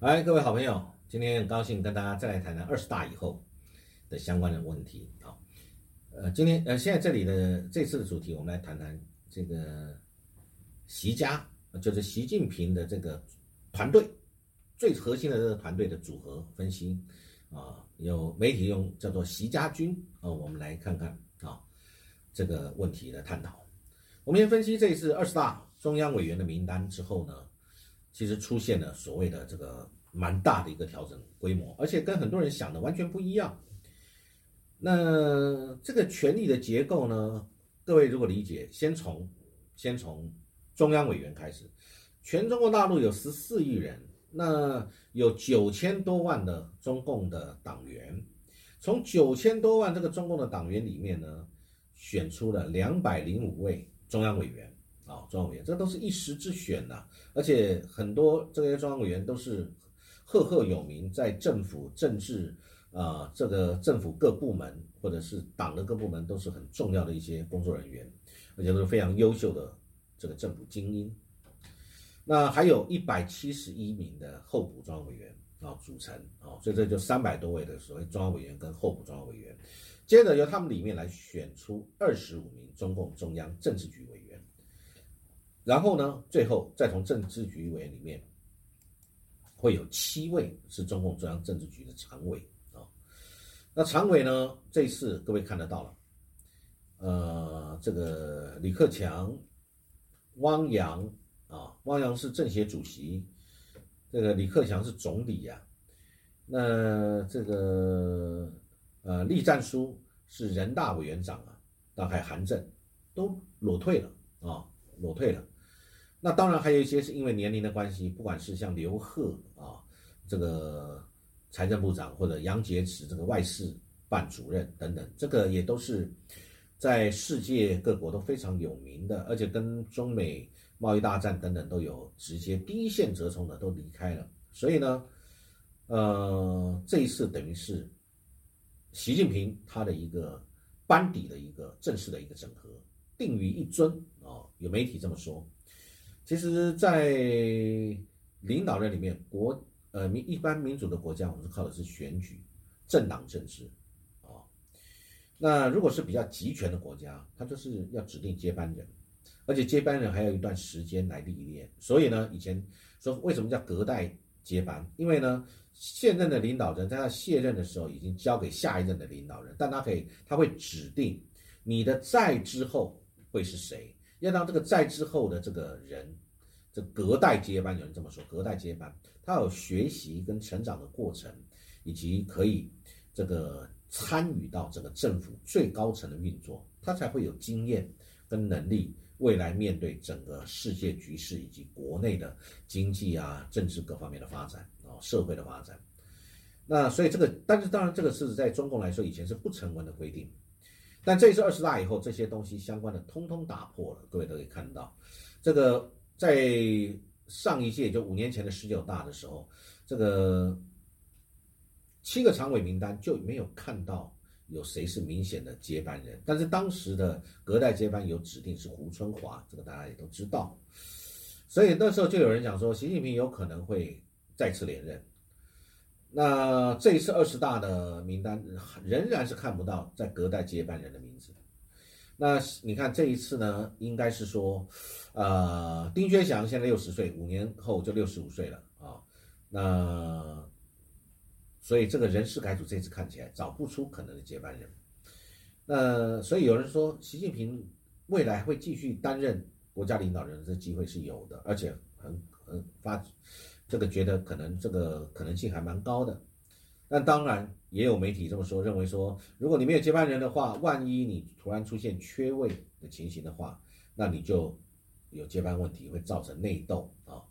哎，各位好朋友，今天很高兴跟大家再来谈谈二十大以后的相关的问题啊。呃，今天呃，现在这里的这次的主题，我们来谈谈这个习家，就是习近平的这个团队最核心的这个团队的组合分析啊。有媒体用叫做“习家军”啊，我们来看看啊这个问题的探讨。我们先分析这一次二十大中央委员的名单之后呢。其实出现了所谓的这个蛮大的一个调整规模，而且跟很多人想的完全不一样。那这个权力的结构呢？各位如果理解，先从先从中央委员开始，全中国大陆有十四亿人，那有九千多万的中共的党员，从九千多万这个中共的党员里面呢，选出了两百零五位中央委员。啊，中央委员，这都是一时之选呐，而且很多这些中央委员都是赫赫有名，在政府政治啊，这个政府各部门或者是党的各部门都是很重要的一些工作人员，而且都是非常优秀的这个政府精英。那还有一百七十一名的候补中央委员啊组成啊，所以这就三百多位的所谓中央委员跟候补中央委员，接着由他们里面来选出二十五名中共中央政治局委员。然后呢，最后再从政治局委员里面，会有七位是中共中央政治局的常委啊。那常委呢，这次各位看得到了，呃，这个李克强、汪洋啊，汪洋是政协主席，这个李克强是总理呀。那这个呃，栗战书是人大委员长啊，大概韩正都裸退了啊，裸退了。那当然还有一些是因为年龄的关系，不管是像刘鹤啊，这个财政部长或者杨洁篪这个外事办主任等等，这个也都是在世界各国都非常有名的，而且跟中美贸易大战等等都有直接第一线折冲的都离开了。所以呢，呃，这一次等于是习近平他的一个班底的一个正式的一个整合，定于一尊啊，有媒体这么说。其实，在领导人里面，国呃民一般民主的国家，我们是靠的是选举、政党政治啊。那如果是比较集权的国家，它就是要指定接班人，而且接班人还有一段时间来历练。所以呢，以前说为什么叫隔代接班？因为呢，现任的领导人在他卸任的时候已经交给下一任的领导人，但他可以他会指定你的在之后会是谁。要让这个在之后的这个人，这隔代接班，有人这么说，隔代接班，他有学习跟成长的过程，以及可以这个参与到整个政府最高层的运作，他才会有经验跟能力，未来面对整个世界局势以及国内的经济啊、政治各方面的发展啊、社会的发展。那所以这个，但是当然这个是在中共来说，以前是不成文的规定。但这次二十大以后，这些东西相关的通通打破了。各位都可以看到，这个在上一届就五年前的十九大的时候，这个七个常委名单就没有看到有谁是明显的接班人。但是当时的隔代接班有指定是胡春华，这个大家也都知道。所以那时候就有人讲说，习近平有可能会再次连任。那这一次二十大的名单仍然是看不到在隔代接班人的名字。那你看这一次呢，应该是说，呃，丁薛祥现在六十岁，五年后就六十五岁了啊。那所以这个人事改组这次看起来找不出可能的接班人。那所以有人说，习近平未来会继续担任国家领导人，这机会是有的，而且很很发。这个觉得可能这个可能性还蛮高的，但当然也有媒体这么说，认为说如果你没有接班人的话，万一你突然出现缺位的情形的话，那你就有接班问题，会造成内斗啊。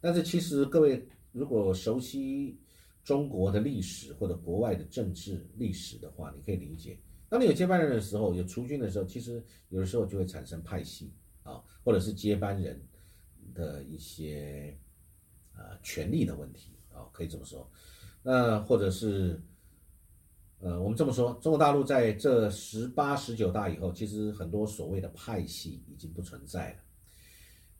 但是其实各位如果熟悉中国的历史或者国外的政治历史的话，你可以理解，当你有接班人的时候，有除军的时候，其实有的时候就会产生派系啊，或者是接班人的一些。呃，权力的问题啊，可以这么说。那或者是，呃，我们这么说，中国大陆在这十八、十九大以后，其实很多所谓的派系已经不存在了。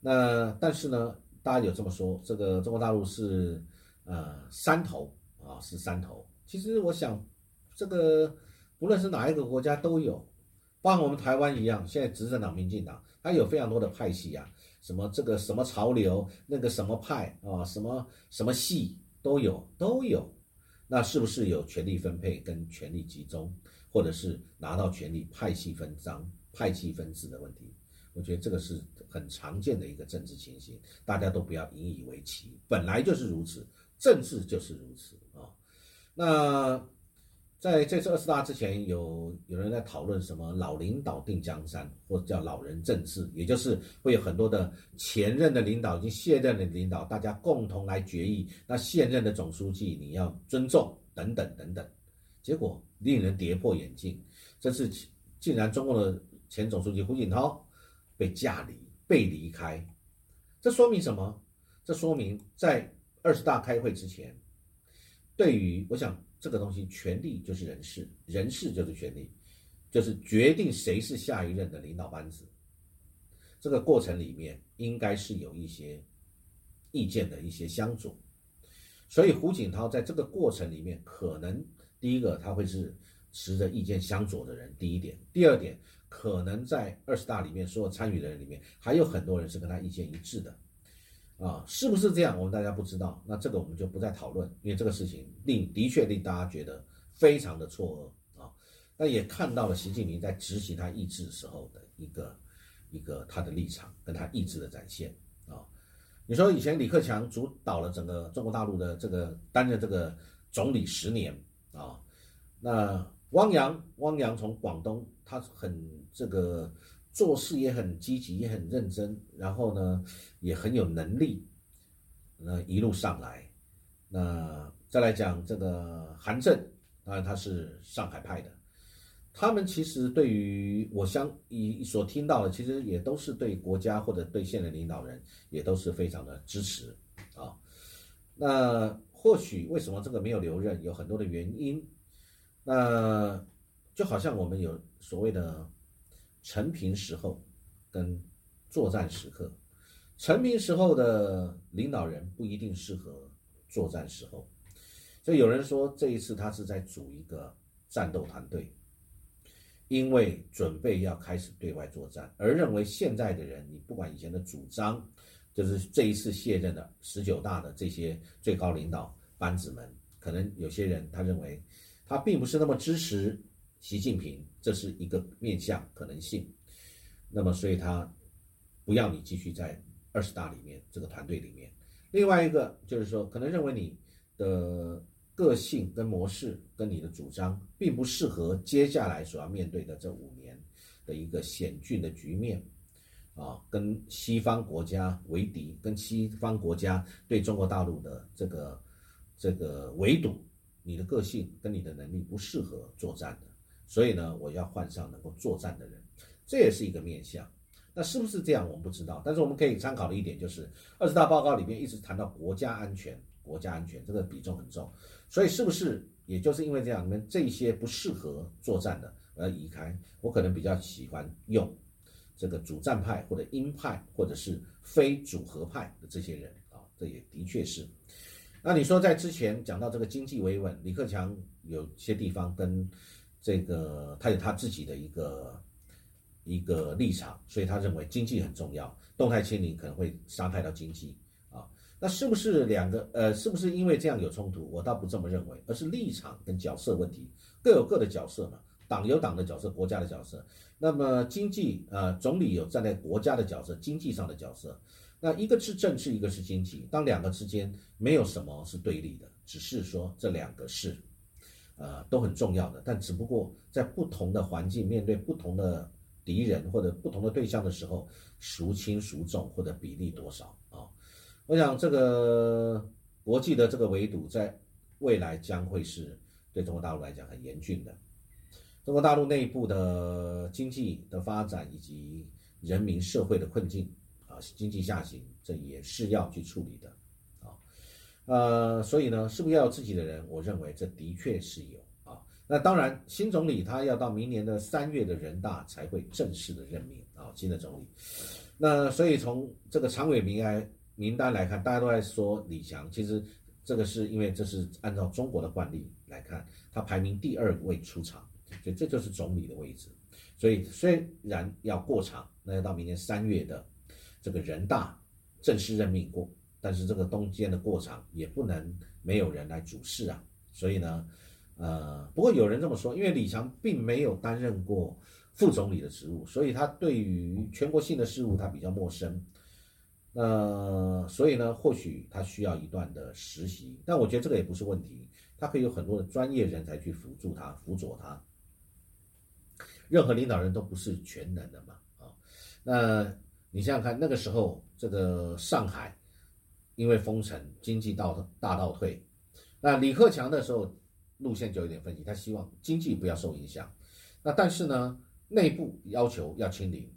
那但是呢，大家有这么说，这个中国大陆是呃山头啊是山头。其实我想，这个不论是哪一个国家都有，包括我们台湾一样，现在执政党民进党，它有非常多的派系啊，什么这个什么潮流，那个什么派啊，什么什么系都有都有。那是不是有权力分配跟权力集中，或者是拿到权力派系分赃、派系分治的问题？我觉得这个是很常见的一个政治情形，大家都不要引以为奇，本来就是如此，政治就是如此啊。那在这次二十大之前，有有人在讨论什么老领导定江山，或者叫老人政治，也就是会有很多的前任的领导、已经卸任的领导，大家共同来决议，那现任的总书记你要尊重等等等等。结果令人跌破眼镜，这次竟然中共的前总书记胡锦涛被架离、被离开，这说明什么？这说明在二十大开会之前，对于我想。这个东西，权力就是人事，人事就是权力，就是决定谁是下一任的领导班子。这个过程里面应该是有一些意见的一些相左，所以胡锦涛在这个过程里面，可能第一个他会是持着意见相左的人，第一点；第二点，可能在二十大里面所有参与的人里面，还有很多人是跟他意见一致的。啊，是不是这样？我们大家不知道，那这个我们就不再讨论，因为这个事情令的确令大家觉得非常的错愕啊。那也看到了习近平在执行他意志时候的一个一个他的立场跟他意志的展现啊。你说以前李克强主导了整个中国大陆的这个担任这个总理十年啊，那汪洋汪洋从广东他很这个。做事也很积极，也很认真，然后呢，也很有能力。那一路上来，那再来讲这个韩正，当然他是上海派的，他们其实对于我相以所听到的，其实也都是对国家或者对现任领导人也都是非常的支持啊。那或许为什么这个没有留任，有很多的原因。那就好像我们有所谓的。成平时候，跟作战时刻，成平时候的领导人不一定适合作战时候，所以有人说这一次他是在组一个战斗团队，因为准备要开始对外作战，而认为现在的人，你不管以前的主张，就是这一次卸任的十九大的这些最高领导班子们，可能有些人他认为他并不是那么支持。习近平，这是一个面向可能性，那么所以他不要你继续在二十大里面这个团队里面。另外一个就是说，可能认为你的个性跟模式跟你的主张，并不适合接下来所要面对的这五年的一个险峻的局面啊，跟西方国家为敌，跟西方国家对中国大陆的这个这个围堵，你的个性跟你的能力不适合作战的。所以呢，我要换上能够作战的人，这也是一个面相。那是不是这样，我们不知道。但是我们可以参考的一点就是，二十大报告里面一直谈到国家安全，国家安全这个比重很重。所以是不是也就是因为这样，你们这些不适合作战的，而移开？我可能比较喜欢用这个主战派或者鹰派或者是非组合派的这些人啊，这也的确是。那你说在之前讲到这个经济维稳，李克强有些地方跟。这个他有他自己的一个一个立场，所以他认为经济很重要，动态清零可能会伤害到经济啊。那是不是两个呃，是不是因为这样有冲突？我倒不这么认为，而是立场跟角色问题，各有各的角色嘛。党有党的角色，国家的角色。那么经济啊，总理有站在国家的角色，经济上的角色。那一个是政治，一个是经济。当两个之间没有什么是对立的，只是说这两个是。呃，都很重要的，但只不过在不同的环境，面对不同的敌人或者不同的对象的时候，孰轻孰重或者比例多少啊？我想这个国际的这个围堵，在未来将会是对中国大陆来讲很严峻的。中国大陆内部的经济的发展以及人民社会的困境啊，经济下行，这也是要去处理的。呃，所以呢，是不是要有自己的人？我认为这的确是有啊。那当然，新总理他要到明年的三月的人大才会正式的任命啊，新的总理。那所以从这个常委名单名单来看，大家都在说李强，其实这个是因为这是按照中国的惯例来看，他排名第二位出场，所以这就是总理的位置。所以虽然要过场，那要到明年三月的这个人大正式任命过，但是这个中间的过场也不能没有人来主事啊。所以呢，呃，不过有人这么说，因为李强并没有担任过副总理的职务，所以他对于全国性的事务他比较陌生。那所以呢，或许他需要一段的实习，但我觉得这个也不是问题，他可以有很多的专业人才去辅助他、辅佐他。任何领导人都不是全能的嘛，啊，那你想想看，那个时候这个上海因为封城，经济倒大倒退，那李克强的时候路线就有点分歧，他希望经济不要受影响，那但是呢，内部要求要清零，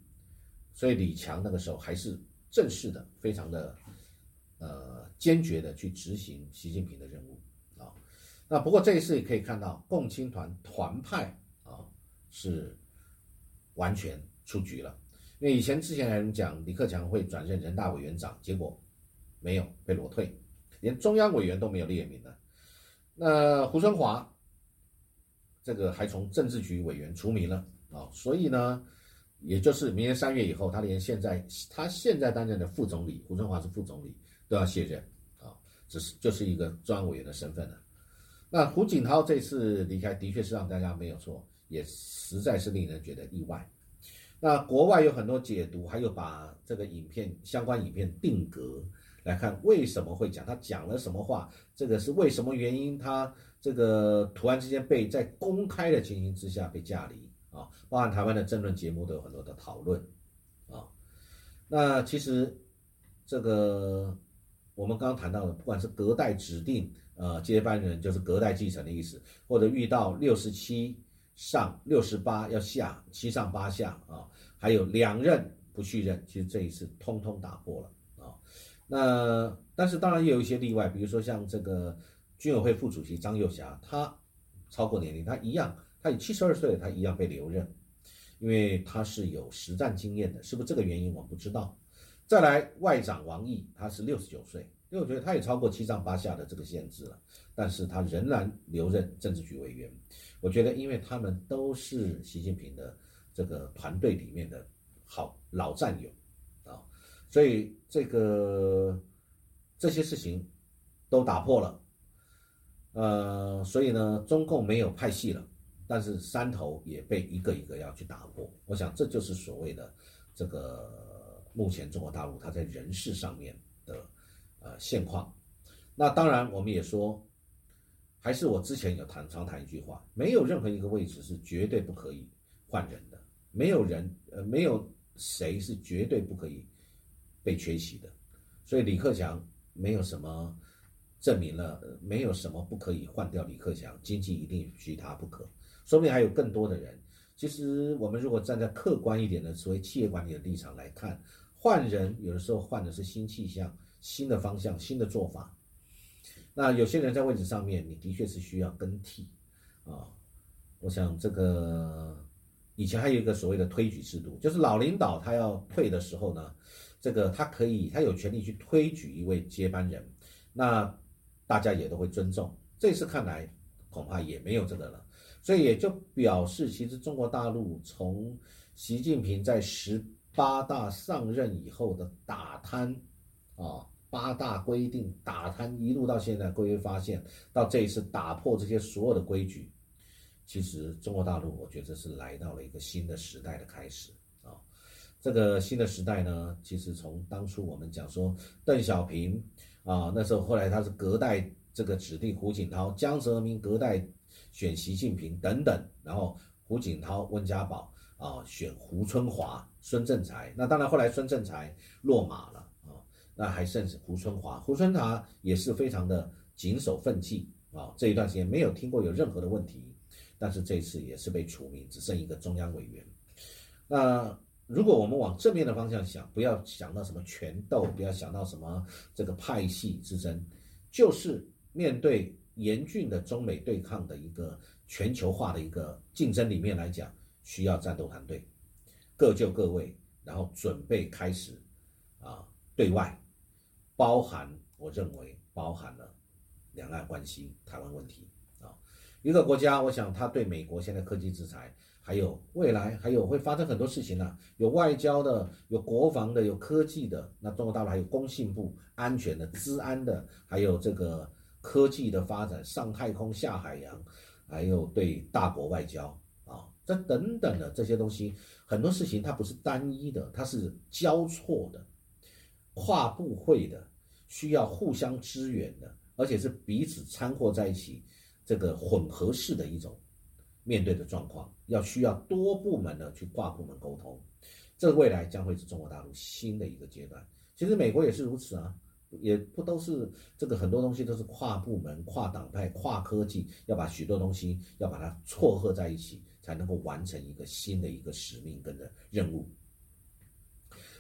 所以李强那个时候还是。正式的，非常的，呃，坚决的去执行习近平的任务啊。那不过这一次也可以看到，共青团团派啊是完全出局了。因为以前之前有人讲李克强会转任人大委员长，结果没有被裸退，连中央委员都没有列名的。那胡春华这个还从政治局委员除名了啊，所以呢。也就是明年三月以后，他连现在他现在担任的副总理胡春华是副总理都要卸任啊，只是就是一个中央委员的身份了。那胡锦涛这次离开的确是让大家没有错，也实在是令人觉得意外。那国外有很多解读，还有把这个影片相关影片定格来看，为什么会讲他讲了什么话？这个是为什么原因？他这个突然之间被在公开的情形之下被架离。啊，包含台湾的政论节目都有很多的讨论，啊，那其实这个我们刚刚谈到的，不管是隔代指定呃接班人，就是隔代继承的意思，或者遇到六十七上六十八要下七上八下啊，还有两任不续任，其实这一次通通打破了。那但是当然也有一些例外，比如说像这个军委会副主席张幼霞，他超过年龄，他一样。他七十二岁，他一样被留任，因为他是有实战经验的，是不是这个原因我不知道。再来，外长王毅，他是六十九岁，因为我觉得他也超过七上八下的这个限制了，但是他仍然留任政治局委员。我觉得，因为他们都是习近平的这个团队里面的好老战友，所以这个这些事情都打破了，呃，所以呢，中共没有派系了。但是山头也被一个一个要去打破，我想这就是所谓的这个目前中国大陆它在人事上面的呃现况。那当然我们也说，还是我之前有谈常谈一句话，没有任何一个位置是绝对不可以换人的，没有人呃没有谁是绝对不可以被缺席的。所以李克强没有什么证明了，没有什么不可以换掉李克强，经济一定非他不可。说不定还有更多的人。其实我们如果站在客观一点的所谓企业管理的立场来看，换人有的时候换的是新气象、新的方向、新的做法。那有些人在位置上面，你的确是需要更替啊。我想这个以前还有一个所谓的推举制度，就是老领导他要退的时候呢，这个他可以他有权利去推举一位接班人，那大家也都会尊重。这次看来恐怕也没有这个了。所以也就表示，其实中国大陆从习近平在十八大上任以后的打贪，啊，八大规定打贪一路到现在，各位发现到这一次打破这些所有的规矩，其实中国大陆我觉得是来到了一个新的时代的开始。这个新的时代呢，其实从当初我们讲说邓小平啊，那时候后来他是隔代这个指定胡锦涛、江泽民隔代。选习近平等等，然后胡锦涛、温家宝啊，选胡春华、孙政才。那当然后来孙政才落马了啊，那还剩胡春华。胡春华也是非常的谨守奋纪啊，这一段时间没有听过有任何的问题，但是这次也是被除名，只剩一个中央委员。那如果我们往正面的方向想，不要想到什么权斗，不要想到什么这个派系之争，就是面对。严峻的中美对抗的一个全球化的一个竞争里面来讲，需要战斗团队各就各位，然后准备开始啊对外，包含我认为包含了两岸关系、台湾问题啊。一个国家，我想他对美国现在科技制裁，还有未来还有会发生很多事情呢，有外交的，有国防的，有科技的。那中国大陆还有工信部、安全的、治安的，还有这个科技的发展，上太空、下海洋，还有对大国外交啊，这等等的这些东西，很多事情它不是单一的，它是交错的。跨部会的，需要互相支援的，而且是彼此掺和在一起，这个混合式的一种面对的状况，要需要多部门的去跨部门沟通，这未来将会是中国大陆新的一个阶段。其实美国也是如此啊，也不都是这个很多东西都是跨部门、跨党派、跨科技，要把许多东西要把它撮合在一起，才能够完成一个新的一个使命跟的任务。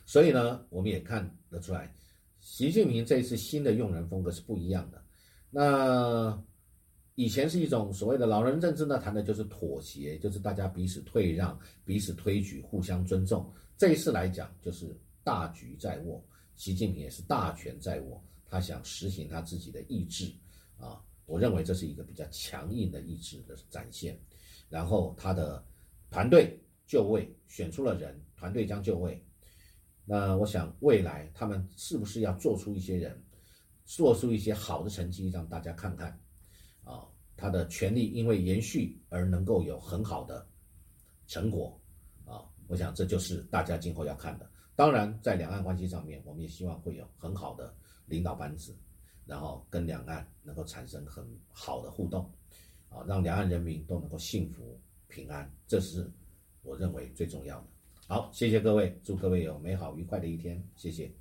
所以呢，我们也看得出来，习近平这一次新的用人风格是不一样的。那以前是一种所谓的老人政治呢，谈的就是妥协，就是大家彼此退让、彼此推举、互相尊重。这一次来讲，就是大局在握，习近平也是大权在握，他想实行他自己的意志啊。我认为这是一个比较强硬的意志的展现。然后他的团队就位，选出了人，团队将就位。那我想，未来他们是不是要做出一些人，做出一些好的成绩，让大家看看，他的权利因为延续而能够有很好的成果，啊，我想这就是大家今后要看的。当然，在两岸关系上面，我们也希望会有很好的领导班子，然后跟两岸能够产生很好的互动，啊，让两岸人民都能够幸福平安，这是我认为最重要的。好，谢谢各位，祝各位有美好愉快的一天，谢谢。